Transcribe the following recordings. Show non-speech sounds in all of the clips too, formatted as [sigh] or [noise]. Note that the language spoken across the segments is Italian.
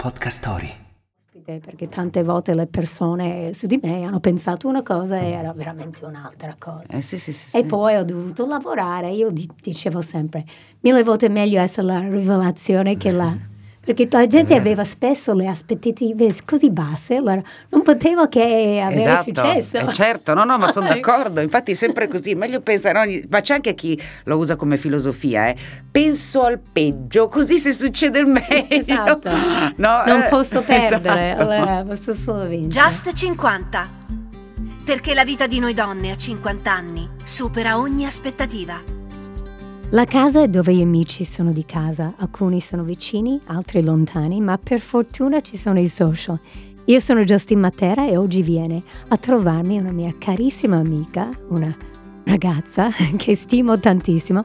Podcast Story. Perché tante volte le persone su di me hanno pensato una cosa e era veramente un'altra cosa. Eh, sì, sì, sì, E sì. poi ho dovuto lavorare. Io di- dicevo sempre, mille volte meglio essere la rivelazione che la... Perché la gente aveva spesso le aspettative così basse, allora non potevo che avere Esatto, successo. Eh, certo, no, no, ma sono [laughs] d'accordo, infatti è sempre così, meglio pensare, ogni- ma c'è anche chi lo usa come filosofia, eh. penso al peggio, così se succede il meglio. Esatto. [laughs] No, non eh, posso [laughs] perdere, esatto. allora posso solo vincere. Just 50. Perché la vita di noi donne a 50 anni supera ogni aspettativa. La casa è dove gli amici sono di casa, alcuni sono vicini, altri lontani, ma per fortuna ci sono i social. Io sono Justin Matera e oggi viene a trovarmi una mia carissima amica, una ragazza [laughs] che stimo tantissimo,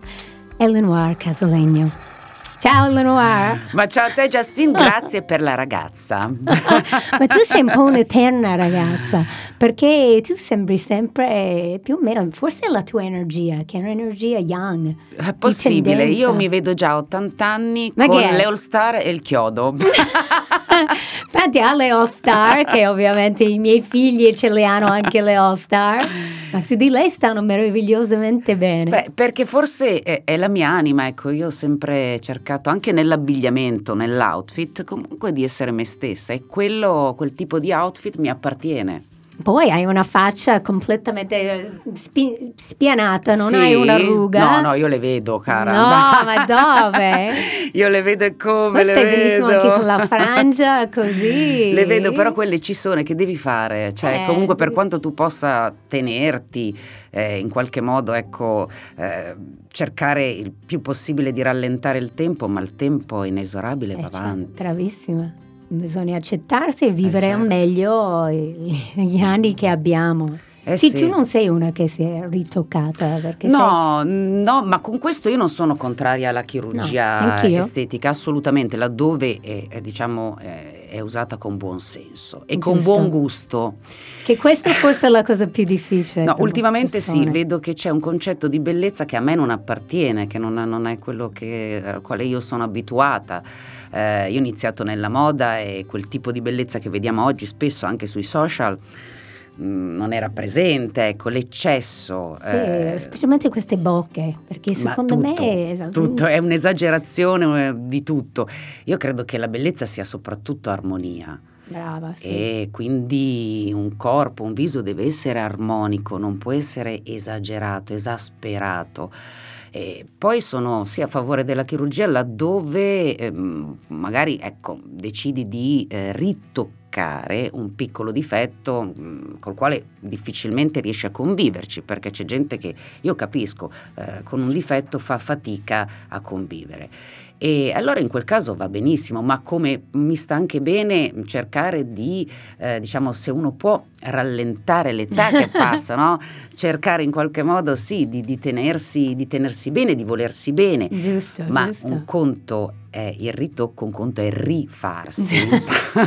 Eleanor Casalegno. Ciao Eleanor! Ma ciao a te Justin, grazie per la ragazza. [laughs] Ma tu sei un po' un'eterna ragazza, perché tu sembri sempre più o meno, forse è la tua energia, che è un'energia young. È possibile, tendenza. io mi vedo già a 80 anni Ma con che è? le All Star e il chiodo. [laughs] [laughs] Infatti ha le All Star, che ovviamente i miei figli ce le hanno anche le All Star, ma su di lei stanno meravigliosamente bene. Beh, perché forse è, è la mia anima, ecco, io ho sempre cercato anche nell'abbigliamento, nell'outfit, comunque di essere me stessa e quello, quel tipo di outfit mi appartiene. Poi hai una faccia completamente eh, spi- spianata, non Sì? hai una ruga. No, no, io le vedo, cara. No, ma dove? [laughs] io le vedo e come Poi le stai vedo. benissimo anche con la frangia, [laughs] così. Le vedo, però quelle ci sono, che devi fare? Cioè, Eh, comunque per quanto tu possa tenerti, eh, in qualche modo, ecco, eh, cercare il più possibile di rallentare il tempo, ma il tempo è inesorabile, Eh, va certo, avanti. bravissima. Bisogna accettarsi e vivere al certo. meglio gli anni che abbiamo. Eh sì, sì. tu non sei una che si è ritoccata No, no, ma con questo io non sono contraria alla chirurgia No, estetica, assolutamente, laddove è, è, diciamo, è, è usata con buon senso e con Giusto. buon gusto. sei, che questo forse è la cosa più difficile. No, ultimamente sì, vedo che c'è un concetto di bellezza che a me non appartiene, che non, non è quello che- al quale io sono abituata. Eh, io ho iniziato nella moda e quel tipo di bellezza che vediamo oggi spesso anche sui social mh, non era presente, ecco, l'eccesso. Sì, eh, specialmente queste bocche, perché secondo tutto, me tutto è un'esagerazione eh, di tutto. Io credo che la bellezza sia soprattutto armonia. Brava, sì. E quindi un corpo, un viso deve essere armonico, non può essere esagerato, esasperato. E poi sono sì a favore della chirurgia laddove ehm, magari ecco, decidi di eh, ritoccare un piccolo difetto mh, col quale difficilmente riesci a conviverci, perché c'è gente che io capisco eh, con un difetto fa fatica a convivere. E allora in quel caso va benissimo, ma come mi sta anche bene cercare di, eh, diciamo, se uno può rallentare l'età che [laughs] passa, no? cercare in qualche modo sì di, di tenersi, di tenersi bene, di volersi bene, Giusto, ma giusto. un conto è il ritocco, un conto è rifarsi. [laughs]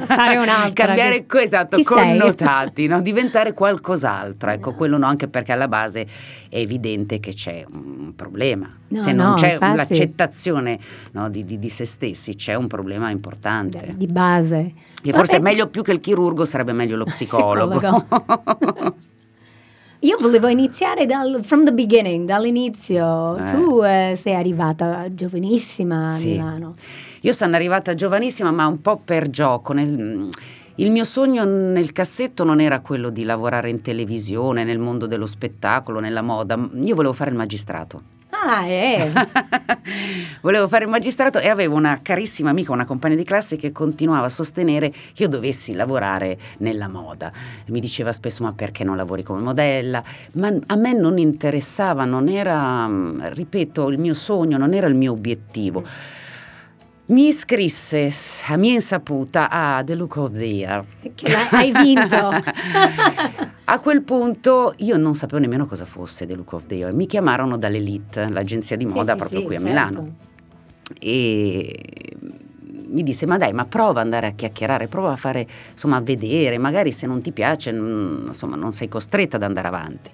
Fare un'altra, Cambiare, che- esatto, chi connotati, no? diventare qualcos'altro. Ecco, quello no, anche perché alla base è evidente che c'è un problema. No, Se non no, c'è infatti. l'accettazione no, di, di- di se stessi, c'è un problema importante. di base. Che forse è meglio più che il chirurgo, sarebbe meglio lo [laughs] psicologo. [laughs] Io volevo iniziare dal from the beginning, dall'inizio. Eh. Tu eh, sei arrivata giovanissima a Sì. Milano. Io sono arrivata giovanissima, ma un po' per gioco. nel- il mio sogno nel cassetto non era quello di lavorare in televisione, nel mondo dello spettacolo, nella moda. Io volevo fare il magistrato. Ah, eh. [laughs] volevo fare il magistrato e avevo una carissima amica, una compagna di classe che continuava a sostenere che io dovessi lavorare nella moda. Mi diceva spesso ma perché non lavori come modella? Ma a me non interessava, non era, ripeto, il mio sogno, non era il mio obiettivo. Mi iscrisse a mia insaputa a The Look of the Year. Che hai vinto. [laughs] A quel punto io non sapevo nemmeno cosa fosse The Look of the Year. Mi chiamarono dall'Elite, l'agenzia di Sì, moda sì, proprio sì, qui a certo. Milano. E mi disse ma dai ma prova ad andare a chiacchierare prova a fare insomma a vedere magari se non ti piace mm, insomma non sei costretta ad andare avanti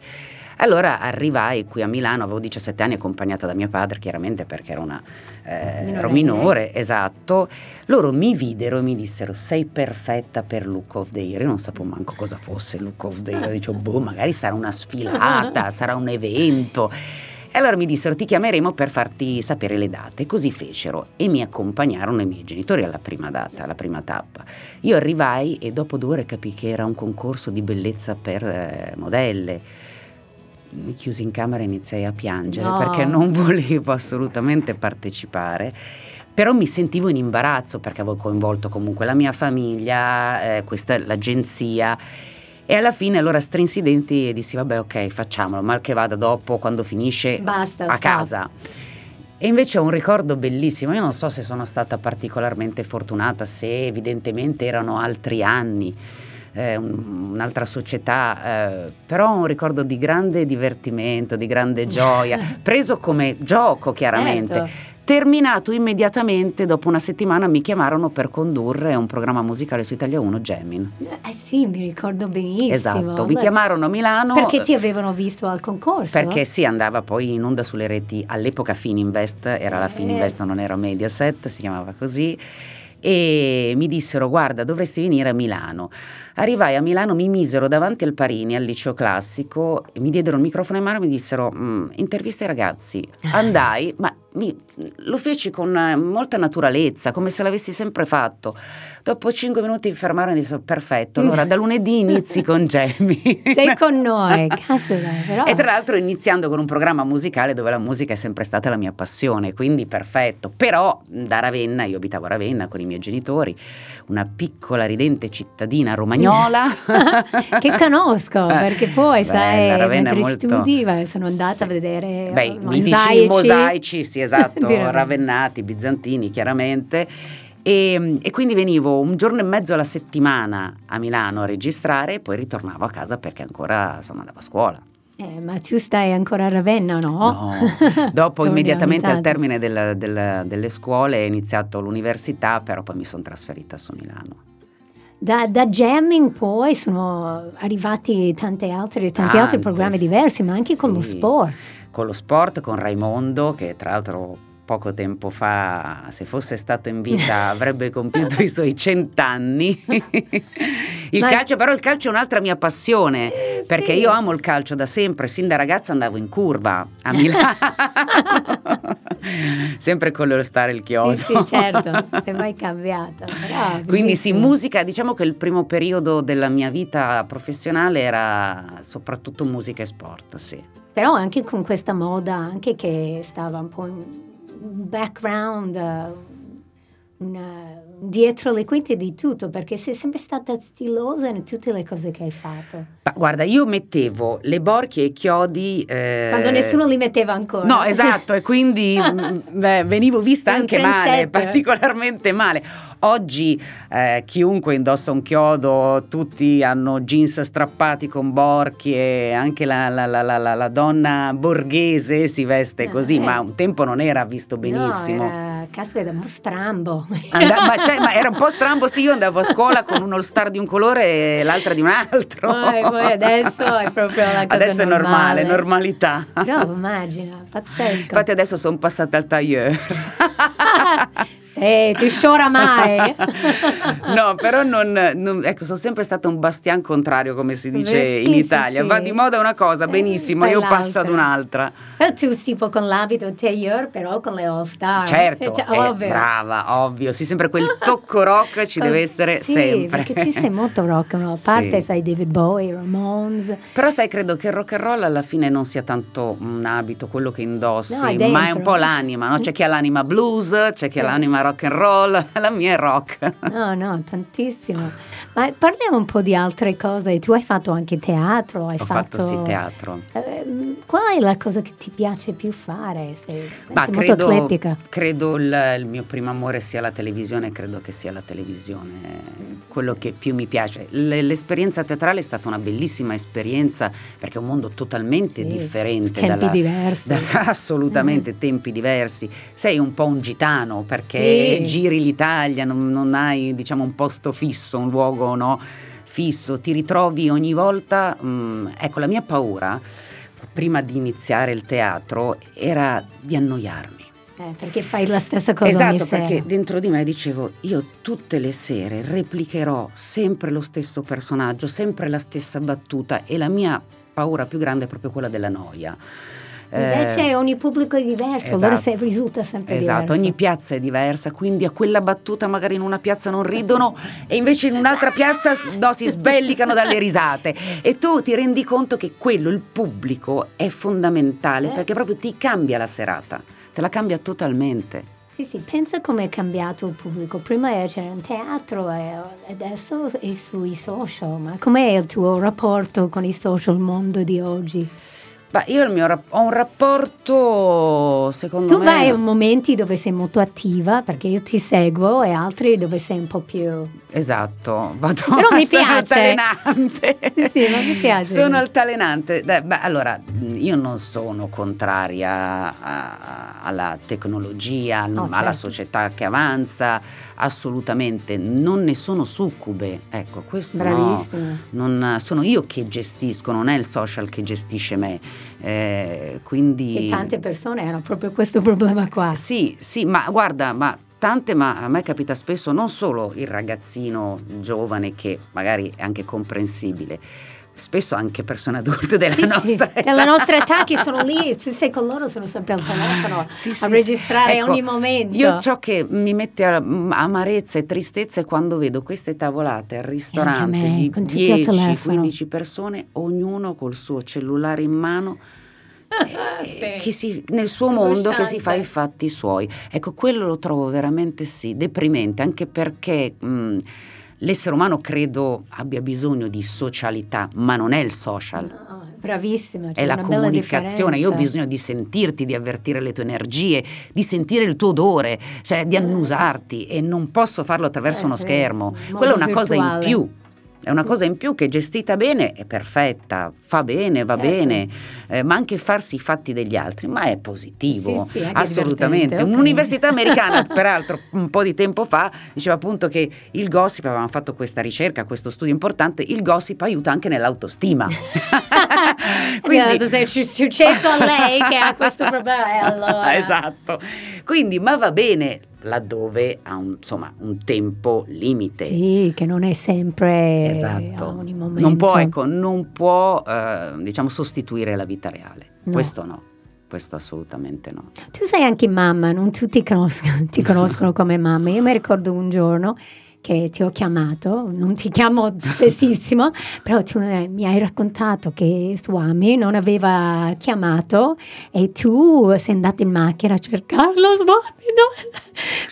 Allora arrivai qui a Milano, avevo 17 anni accompagnata da mio padre, chiaramente perché era una, eh, ero minore, esatto. Loro mi videro e mi dissero sei perfetta per Look of the Year. Io non sapevo manco cosa fosse Look of the Year, dicevo boh, magari sarà una sfilata, [laughs] sarà un evento. E allora mi dissero ti chiameremo per farti sapere le date, così fecero e mi accompagnarono i miei genitori alla prima data, alla prima tappa. Io arrivai e dopo due ore capii che era un concorso di bellezza per eh, modelle. Mi chiusi in camera e iniziai a piangere No. perché non [laughs] volevo assolutamente partecipare. Però mi sentivo in imbarazzo perché avevo coinvolto comunque la mia famiglia, eh, questa, l'agenzia e alla fine allora strinsi i denti e dissi vabbè ok facciamolo, mal che vada dopo quando finisce Basta, a stop. casa. E invece ho un ricordo bellissimo, io non so se sono stata particolarmente fortunata, se evidentemente erano altri anni, eh, un- un'altra società, eh, però un ricordo di grande divertimento, di grande [laughs] gioia, preso come gioco chiaramente. Certo. Terminato immediatamente, dopo una settimana mi chiamarono per condurre un programma musicale su Italia 1, Gemin. Eh sì, mi ricordo benissimo. Esatto, mi chiamarono a Milano. Perché ti avevano visto al concorso? Perché si andava poi in onda sulle reti all'epoca Fininvest, era la Eh. Fininvest, non era Mediaset, si chiamava così. E mi dissero: Guarda, dovresti venire a Milano. Arrivai a Milano, mi misero davanti al Parini, al liceo classico, e mi diedero il microfono in mano e mi dissero: "Mm, Intervista ai ragazzi. [laughs] Andai, ma mi- lo feci con eh, molta naturalezza, come se l'avessi sempre fatto. Dopo cinque minuti mi fermarono e dissero: Perfetto, allora da lunedì [laughs] inizi con Jamie. Sei con noi, caspita, però. E tra l'altro iniziando con un programma musicale dove la musica è sempre stata la mia passione, quindi perfetto. Però da Ravenna, io abitavo a Ravenna con i miei genitori, una piccola ridente cittadina romagnola. [laughs] che conosco, perché poi, Bella, sai, mentre molto- studi, beh, sono andata Sì. a vedere Beh, eh, mosaici. i mosaici, sì esatto, [laughs] ravennati, bizantini chiaramente. E, e quindi venivo un giorno e mezzo alla settimana a Milano a registrare e poi ritornavo a casa perché ancora insomma andavo a scuola. Eh, ma tu stai ancora a Ravenna, no? No, [laughs] dopo immediatamente al termine del- del- delle scuole ho iniziato l'università, però poi mi sono trasferita su Milano. Da, da jamming poi sono arrivati tante altre, tanti altri Tante, programmi sì. diversi, ma anche con lo Sì. sport. Con lo sport, con Raimondo, che tra l'altro poco tempo fa, se fosse stato in vita, [laughs] avrebbe compiuto i suoi cent'anni. [laughs] Il Ma- calcio, però il calcio è un'altra mia passione, Eh, perché sì. io amo il calcio da sempre, sin da ragazza andavo in curva a Milano, [laughs] [laughs] sempre con lo stare il chiodo. Sì, sì, certo, non sei mai [laughs] cambiata. Quindi sì, musica, diciamo che il primo periodo della mia vita professionale era soprattutto musica e sport, sì. Però anche con questa moda, anche che stava un po' in background, eh, una- dietro le quinte di tutto, perché sei sempre stata stilosa in tutte le cose che hai fatto. Ma guarda, io mettevo le borchie e i chiodi... eh, Quando nessuno li metteva ancora. No, esatto, e quindi [laughs] mm, beh, venivo vista Sei anche male, particolarmente male. Oggi eh, chiunque indossa un chiodo, tutti hanno jeans strappati con borchie, anche la, la- la- la- donna borghese si veste Eh, così, eh. ma un tempo non era visto benissimo. No, era, caspita, un po' strambo. Anda- ma, cioè, ma era un po' strambo, sì, io andavo a scuola con un all star di un colore e l'altra di un altro. Poi, poi adesso è proprio la cosa Adesso è normale, normalità. Però immagina, pazzesco. Infatti adesso sono passata al tailleur. Eh, ti sciora mai. [laughs] no, però non, non- ecco, sono sempre stata un bastian contrario, come si dice sì, in Italia. sì. Va di moda una cosa, Eh, benissimo, poi io passo ad un'altra. Però tu tipo con l'abito tailleur, però con le all star. Certo, Cioè, eh, ovvio. brava, ovvio, sì, sempre quel tocco rock ci deve essere sì, sempre. perché tu sei molto rock roll. A [laughs] parte Sì. sai David Bowie, Ramones. Però sai, credo che il rock and roll alla fine non sia tanto un abito, quello che indossi, No, è ma è un po' l'anima, no? C'è chi ha l'anima blues, c'è chi ha l'anima rock and roll, [laughs] la mia è rock. No, no, tantissimo. Ma parliamo un po' di altre cose. Tu hai fatto anche teatro, hai Ho fatto sì teatro. Ehm, qual è la cosa che ti piace più fare? Sei Ma credo, atletica. credo il, il mio primo amore sia la televisione, credo che sia la televisione quello che più mi piace. L- l'esperienza teatrale è stata una bellissima esperienza perché è un mondo totalmente Sì, differente. tempi dalla- diversi. da- assolutamente tempi diversi. Sei un po' un gitano perché Sì. giri l'Italia, non, non hai diciamo un posto fisso, un luogo no, fisso, ti ritrovi ogni volta. mm, ecco, la mia paura prima di iniziare il teatro era di annoiarmi. Eh, perché fai la stessa cosa esatto, ogni sera. perché dentro di me dicevo, io tutte le sere replicherò sempre lo stesso personaggio, sempre la stessa battuta e la mia paura più grande è proprio quella della noia. Invece eh, ogni pubblico è diverso, esatto, allora se risulta sempre esatto, diverso. ogni piazza è diversa, quindi a quella battuta magari in una piazza non ridono e invece in un'altra piazza no, si sbellicano dalle risate e tu ti rendi conto che quello, il pubblico, è fondamentale eh. perché proprio ti cambia la serata, te la cambia totalmente. Sì, sì, pensa come è cambiato il pubblico. Prima c'era un teatro e adesso è sui social. Ma com'è il tuo rapporto con i social mondo di oggi? Beh, io rap- ho un rapporto, secondo tu me... Tu vai a momenti dove sei molto attiva, perché io ti seguo, e altri dove sei un po' più... Esatto, vado Però [laughs] mi piace. altalenante. [laughs] Sì, ma mi piace. Sono altalenante. Beh, allora, io non sono contraria a, a, alla tecnologia, oh, alla certo. società che avanza, assolutamente. Non ne sono succube. Ecco, questo Bravissimo. No, non, sono io che gestisco, non è il social che gestisce me. Eh, quindi... E tante persone hanno proprio questo problema qua. Sì, sì, ma guarda, ma tante, ma a me capita spesso non solo il ragazzino giovane che magari è anche comprensibile, spesso anche persone adulte della sì, nostra sì. età. Della nostra età che sono lì, tu sei con loro, sono sempre al telefono [laughs] sì, a sì, registrare ecco, ogni momento. Io ciò che mi mette amarezza e tristezza è quando vedo queste tavolate al ristorante me, di con tutti al 10-15 persone, ognuno col suo cellulare in mano. [laughs] Eh, che si, nel suo mondo che si fa i fatti suoi. Ecco, quello lo trovo veramente sì, deprimente, anche perché mh, l'essere umano credo abbia bisogno di socialità, ma non è il social. No, bravissima. È la comunicazione, io ho bisogno di sentirti, di avvertire le tue energie, di sentire il tuo odore, cioè di annusarti e non posso farlo attraverso eh, uno schermo. Quella Quella è una cosa in più. È una cosa in più che gestita bene è perfetta, fa bene, va certo. bene, eh, ma anche farsi i fatti degli altri, ma è positivo, sì, sì, assolutamente. Okay. Un'università americana, [laughs] peraltro, un po' di tempo fa, diceva appunto che il gossip, avevamo fatto questa ricerca, questo studio importante, il gossip aiuta anche nell'autostima. [laughs] Quindi è successo a lei che ha questo [laughs] problema, allora. esatto. Quindi, ma va bene laddove ha un, insomma, un tempo limite. Sì, che non è sempre esatto. a ogni momento. Non può, ecco, non può eh, diciamo, sostituire la vita reale. No. Questo no. Questo assolutamente no. Tu sei anche mamma, non tutti conoscono, [laughs] ti conoscono [laughs] come mamma. Io mi ricordo un giorno che ti ho chiamato, non ti chiamo [laughs] spessissimo, però tu eh, mi hai raccontato che Swami non aveva chiamato e tu sei andata in macchina a cercarlo, Swami, no?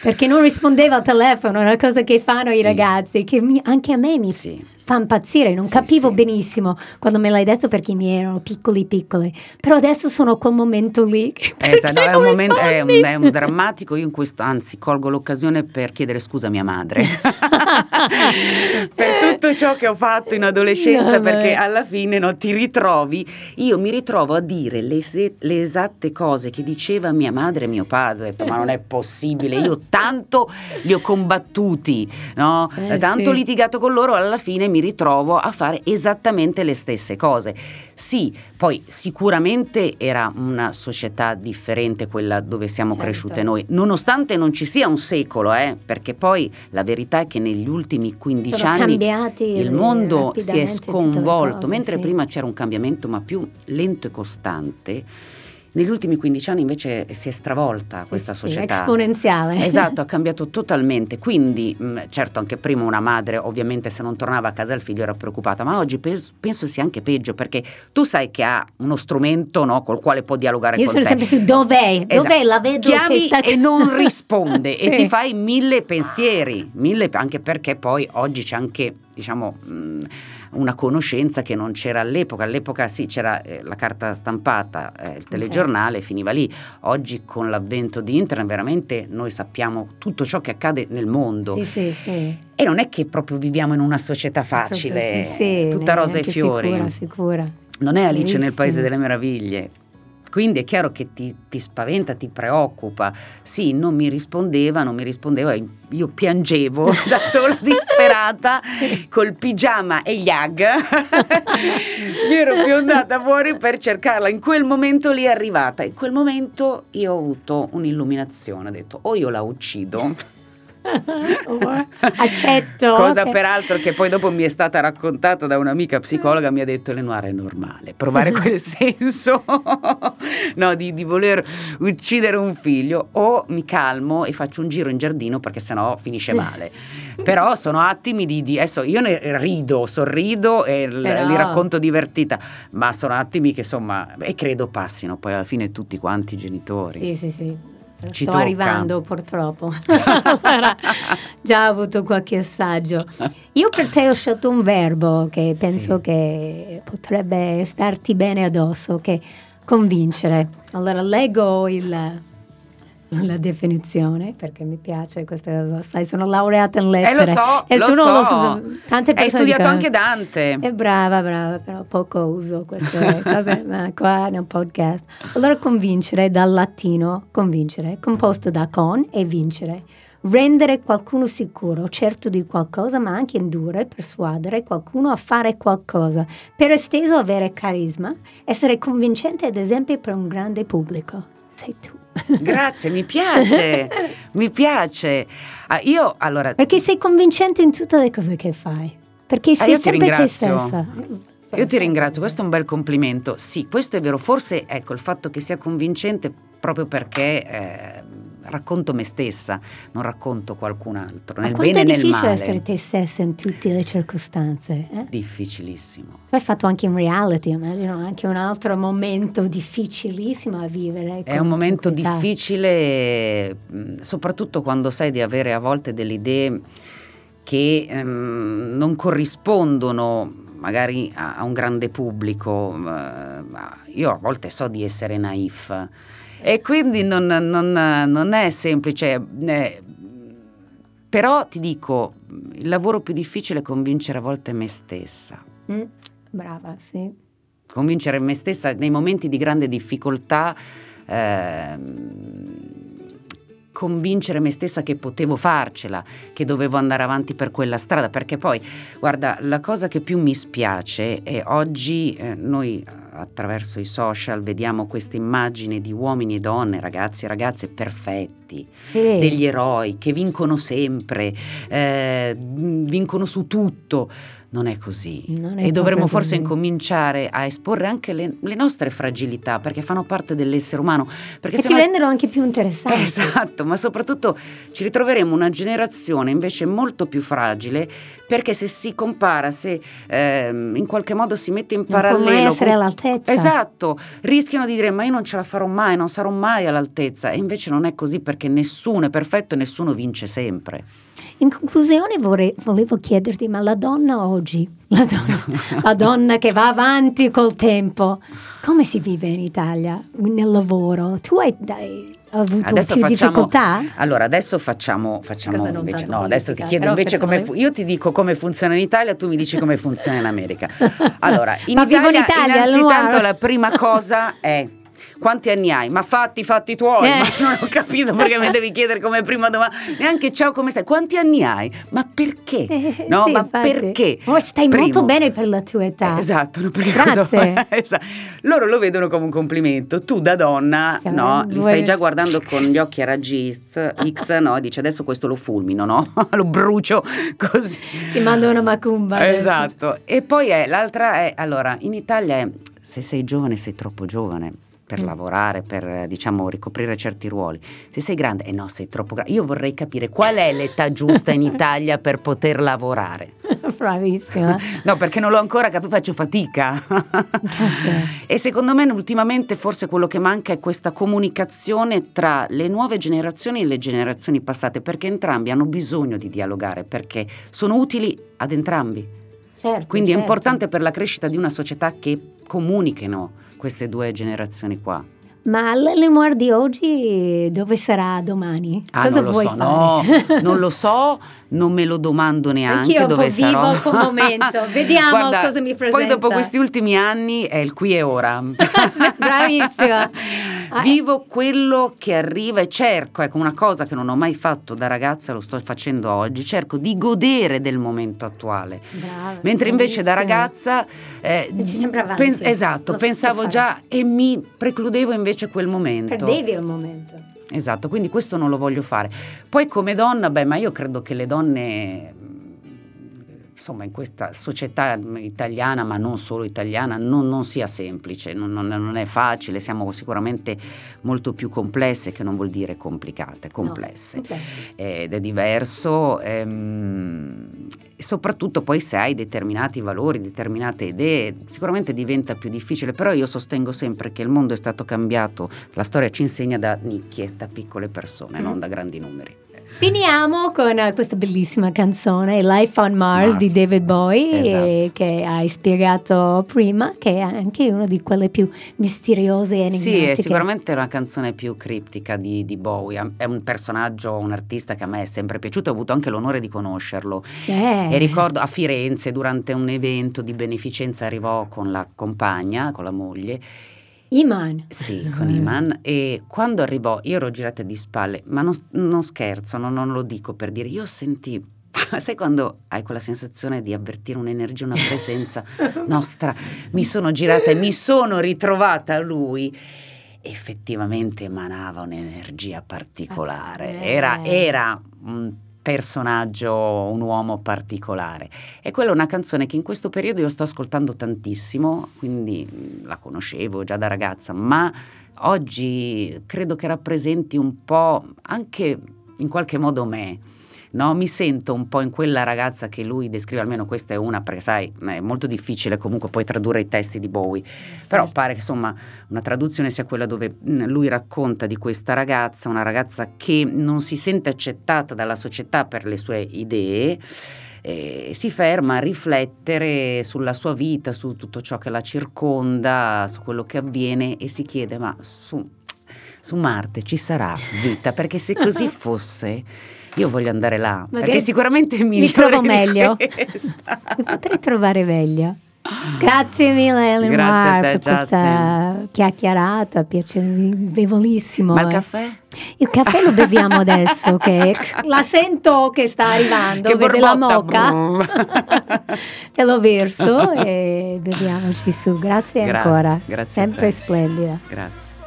Perché non rispondeva al telefono, è una cosa che fanno sì. i ragazzi, che mi, anche a me mi sì. Fa impazzire, non sì, capivo sì. benissimo quando me l'hai detto perché mi erano piccoli piccoli, però adesso sono a quel momento lì. Esatto, no, è, un momento, è, un, è un drammatico, io in questo anzi colgo l'occasione per chiedere scusa a mia madre [laughs] per tutto ciò che ho fatto in adolescenza Vabbè. perché alla fine no, ti ritrovi, io mi ritrovo a dire le, se- le esatte cose che diceva mia madre e mio padre, ho detto ma non è possibile, io tanto li ho combattuti, no? Eh, tanto sì. litigato con loro, alla fine mi ritrovo a fare esattamente le stesse cose. Sì, poi sicuramente era una società differente quella dove siamo Certo. cresciute noi, nonostante non ci sia un secolo, eh, perché poi la verità è che negli ultimi 15 Sono anni il mondo si è sconvolto, cose, mentre sì. prima c'era un cambiamento ma più lento e costante. Negli ultimi 15 anni invece si è stravolta Sì, questa sì, società. esponenziale. Esatto, ha [laughs] cambiato totalmente. Quindi, mh, certo, anche prima una madre, ovviamente, se non tornava a casa il figlio era preoccupata, ma oggi pes- penso sia anche peggio perché tu sai che ha uno strumento no, col quale può dialogare Io con sono te. sempre su dov'è, dov'è, Esatto. la vedo Chiami sta... e non [laughs] risponde e Sì. ti fai mille pensieri, mille, anche perché poi oggi c'è anche, diciamo, mh, una conoscenza che non c'era all'epoca. All'epoca sì, c'era eh, la carta stampata, eh, il telegiornale, finiva lì. Oggi con l'avvento di internet veramente noi sappiamo tutto ciò che accade nel mondo. Sì, sì, sì. E non è che proprio viviamo in una società facile, tutta rose e fiori. Sicura, sicura. Non è Alice nel Verissimo. Paese delle Meraviglie. Quindi è chiaro che ti, ti, spaventa, ti preoccupa. Sì, non mi rispondeva, non mi rispondeva, io piangevo [laughs] da sola disperata col pigiama e gli ag. mi [laughs] ero piondata fuori per cercarla. In quel momento lì è arrivata. In quel momento io ho avuto un'illuminazione, ho detto o io la uccido [laughs] Accetto. Cosa peraltro che poi dopo mi è stata raccontata da un'amica psicologa, mi ha detto Lenoir è normale, provare [laughs] quel senso no, di, di, voler uccidere un figlio o mi calmo e faccio un giro in giardino perché sennò finisce male. [laughs] Però sono attimi di, di adesso io ne rido, sorrido e Però... li racconto divertita, ma sono attimi che insomma e credo passino poi alla fine tutti quanti i genitori. Sì, sì, sì. Ci Sto tocca. arrivando purtroppo. [laughs] allora, già ho avuto qualche assaggio. Io per te ho scelto un verbo che penso sì. che potrebbe starti bene addosso, che convincere. Allora leggo il, [laughs] la definizione perché mi piace questa. Sai, sono laureata in lettere. Eh, lo so, e lo sono, so. Lo, tante Hai studiato dicono, anche Dante. È brava, brava, però poco uso queste cose [laughs] ma qua nel podcast. Allora, convincere dal latino, convincere, composto da con e vincere. Rendere qualcuno sicuro, certo di qualcosa, ma anche indurre, persuadere qualcuno a fare qualcosa. Per esteso, avere carisma, essere convincente, ad esempio, per un grande pubblico. Sei tu. Grazie, mi piace, mi piace. Ah, io allora... Perché sei convincente in tutte le cose che fai. Perché sei ah, sempre te stessa. Io ti ringrazio, questo è un bel complimento. Sì, questo è vero. Forse ecco il fatto che sia convincente proprio perché eh, racconto me stessa, non racconto qualcun altro, nel bene e nel male. è difficile essere te stessa in tutte le circostanze. Eh? Difficilissimo. Tu hai fatto anche in reality, immagino, anche un altro momento difficilissimo a vivere. È un momento difficile, soprattutto quando sai di avere a volte delle idee che ehm, non corrispondono magari a, a un grande pubblico. Eh, io a volte so di essere naif e quindi non, non, non è semplice. Eh, però ti dico, il lavoro più difficile è convincere a volte me stessa. Mm, brava, sì. Convincere me stessa nei momenti di grande difficoltà. Eh, convincere me stessa che potevo farcela, che dovevo andare avanti per quella strada, perché poi, guarda, la cosa che più mi spiace è oggi eh, noi attraverso i social vediamo queste immagini di uomini e donne, ragazzi e ragazze perfetti, sì. degli eroi che vincono sempre, eh, vincono su tutto non è così. Non è e dovremmo forse così. incominciare a esporre anche le, le, nostre fragilità, perché fanno parte dell'essere umano. Perché e ti rendono anche più interessanti. Esatto, ma soprattutto ci ritroveremo una generazione invece molto più fragile, perché se si compara, se eh, in qualche modo si mette in parallelo... Non può essere con... all'altezza. Esatto, rischiano di dire ma io non ce la farò mai, non sarò mai all'altezza. E invece non è così perché nessuno è perfetto e nessuno vince sempre. In conclusione vorrei, volevo chiederti, ma la donna oggi, la donna, [laughs] la donna che va avanti col tempo, come si vive in Italia nel lavoro? Tu hai, hai avuto adesso più facciamo, difficoltà? Allora, adesso facciamo, facciamo invece, no, adesso ti chiedo invece come, fu- io ti dico come funziona in Italia, tu mi dici come funziona in America. [laughs] Allora, in Italia, in Italia innanzitutto la prima cosa è quanti anni hai? Ma fatti, fatti tuoi. Eh. Ma [laughs] non ho capito perché mi devi chiedere come prima domanda. Neanche ciao, come stai? Quanti anni hai? Ma perché? Eh, no, sì, ma infatti. perché? Oh, stai Primo. molto bene per la tua età. Eh, esatto, no, perché Grazie. [laughs] esatto. Loro lo vedono come un complimento. Tu da donna, cioè, no, li stai già guardando con gli occhi a raggi X, no? Dice adesso questo lo fulmino, no? [laughs] lo brucio così. Ti mando una macumba. Esatto. Adesso. E poi è, l'altra è, allora, in Italia è, se sei giovane sei troppo giovane per mm. lavorare, per diciamo ricoprire certi ruoli. Se sei grande, eh no, sei troppo grande. Io vorrei capire qual è l'età giusta in [laughs] Italia per poter lavorare. [laughs] Bravissima. [laughs] no, perché non l'ho ancora capito, faccio fatica. e secondo me ultimamente forse quello che manca è questa comunicazione tra le nuove generazioni e le generazioni passate, perché entrambi hanno bisogno di dialogare, perché sono utili ad entrambi. Certo, Quindi certo. è importante per la crescita di una società che comunichino queste due generazioni qua. Ma l'Elemoir di oggi dove sarà domani? Ah, Cosa non lo vuoi so, fare? no, [laughs] non lo so, non me lo domando neanche Anch'io dove sarò. vivo un momento, [laughs] vediamo Guarda, cosa mi presenta. Poi dopo questi ultimi anni è il qui e ora. [laughs] bravissima. Vivo quello che arriva e cerco, ecco una cosa che non ho mai fatto da ragazza, lo sto facendo oggi, cerco di godere del momento attuale. Brava, Mentre invece da ragazza... eh, Pensi sempre avanti. pens- esatto, Lo pensavo già e mi precludevo invece quel momento. Perdevi il momento. Esatto, quindi questo non lo voglio fare. Poi come donna, beh, ma io credo che le donne, insomma, in questa società italiana, ma non solo italiana, non, non sia semplice, non, non- è facile, siamo sicuramente molto più complesse, che non vuol dire complicate, complesse. No, ok. Ed è diverso, ehm, e soprattutto poi se hai determinati valori, determinate idee, sicuramente diventa più difficile, però io sostengo sempre che il mondo è stato cambiato, la storia ci insegna da nicchie, da piccole persone, Mm. non da grandi numeri. Finiamo con questa bellissima canzone Life on Mars, Mars. di David Bowie Esatto. che hai spiegato prima che è anche una di quelle più misteriose e enigmatiche. Sì, è sicuramente una canzone più criptica di, di Bowie, è un personaggio, un artista che a me è sempre piaciuto, ho avuto anche l'onore di conoscerlo. Eh. E ricordo a Firenze durante un evento di beneficenza arrivò con la compagna, con la moglie, Iman. Sì, con Iman. E quando arrivò, io ero girata di spalle, ma non, non scherzo, non, non lo dico per dire, io senti. [laughs] Sai quando hai quella sensazione di avvertire un'energia, una presenza [laughs] nostra? Mi sono girata e mi sono ritrovata a lui. Effettivamente emanava un'energia particolare. Eh. Era, era un personaggio, un uomo particolare. E quella è una canzone che in questo periodo io sto ascoltando tantissimo, quindi mh, la conoscevo già da ragazza, ma oggi credo che rappresenti un po' anche in qualche modo me. No, mi sento un po' in quella ragazza che lui descrive, almeno questa è una, perché sai, è molto difficile comunque poi tradurre i testi di Bowie, però pare che insomma una traduzione sia quella dove mh, lui racconta di questa ragazza, una ragazza che non si sente accettata dalla società per le sue idee, eh, si ferma a riflettere sulla sua vita, su tutto ciò che la circonda, su quello che avviene e si chiede ma su, su Marte ci sarà vita? Perché se così [laughs] fosse io voglio andare là, Magari perché sicuramente mi migliore [laughs] trovo meglio. [laughs] Mi potrei trovare meglio. Grazie mille Ellen Grazie a te, per questa chiacchierata, piacevolissimo. Ma il eh. caffè? Il caffè lo beviamo adesso, [laughs] che la sento che sta arrivando, Che vede la moca. Te lo verso e beviamoci su. Grazie, Grazie, ancora. grazie a Sempre te. splendida. Grazie.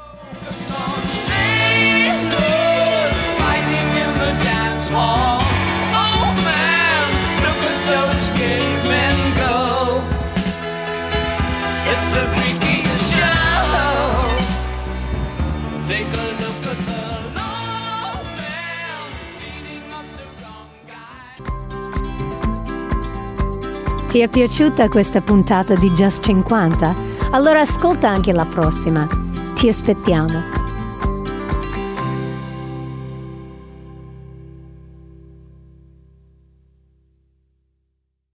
Ti è piaciuta questa puntata di Just 50? Allora ascolta anche la prossima. Ti aspettiamo.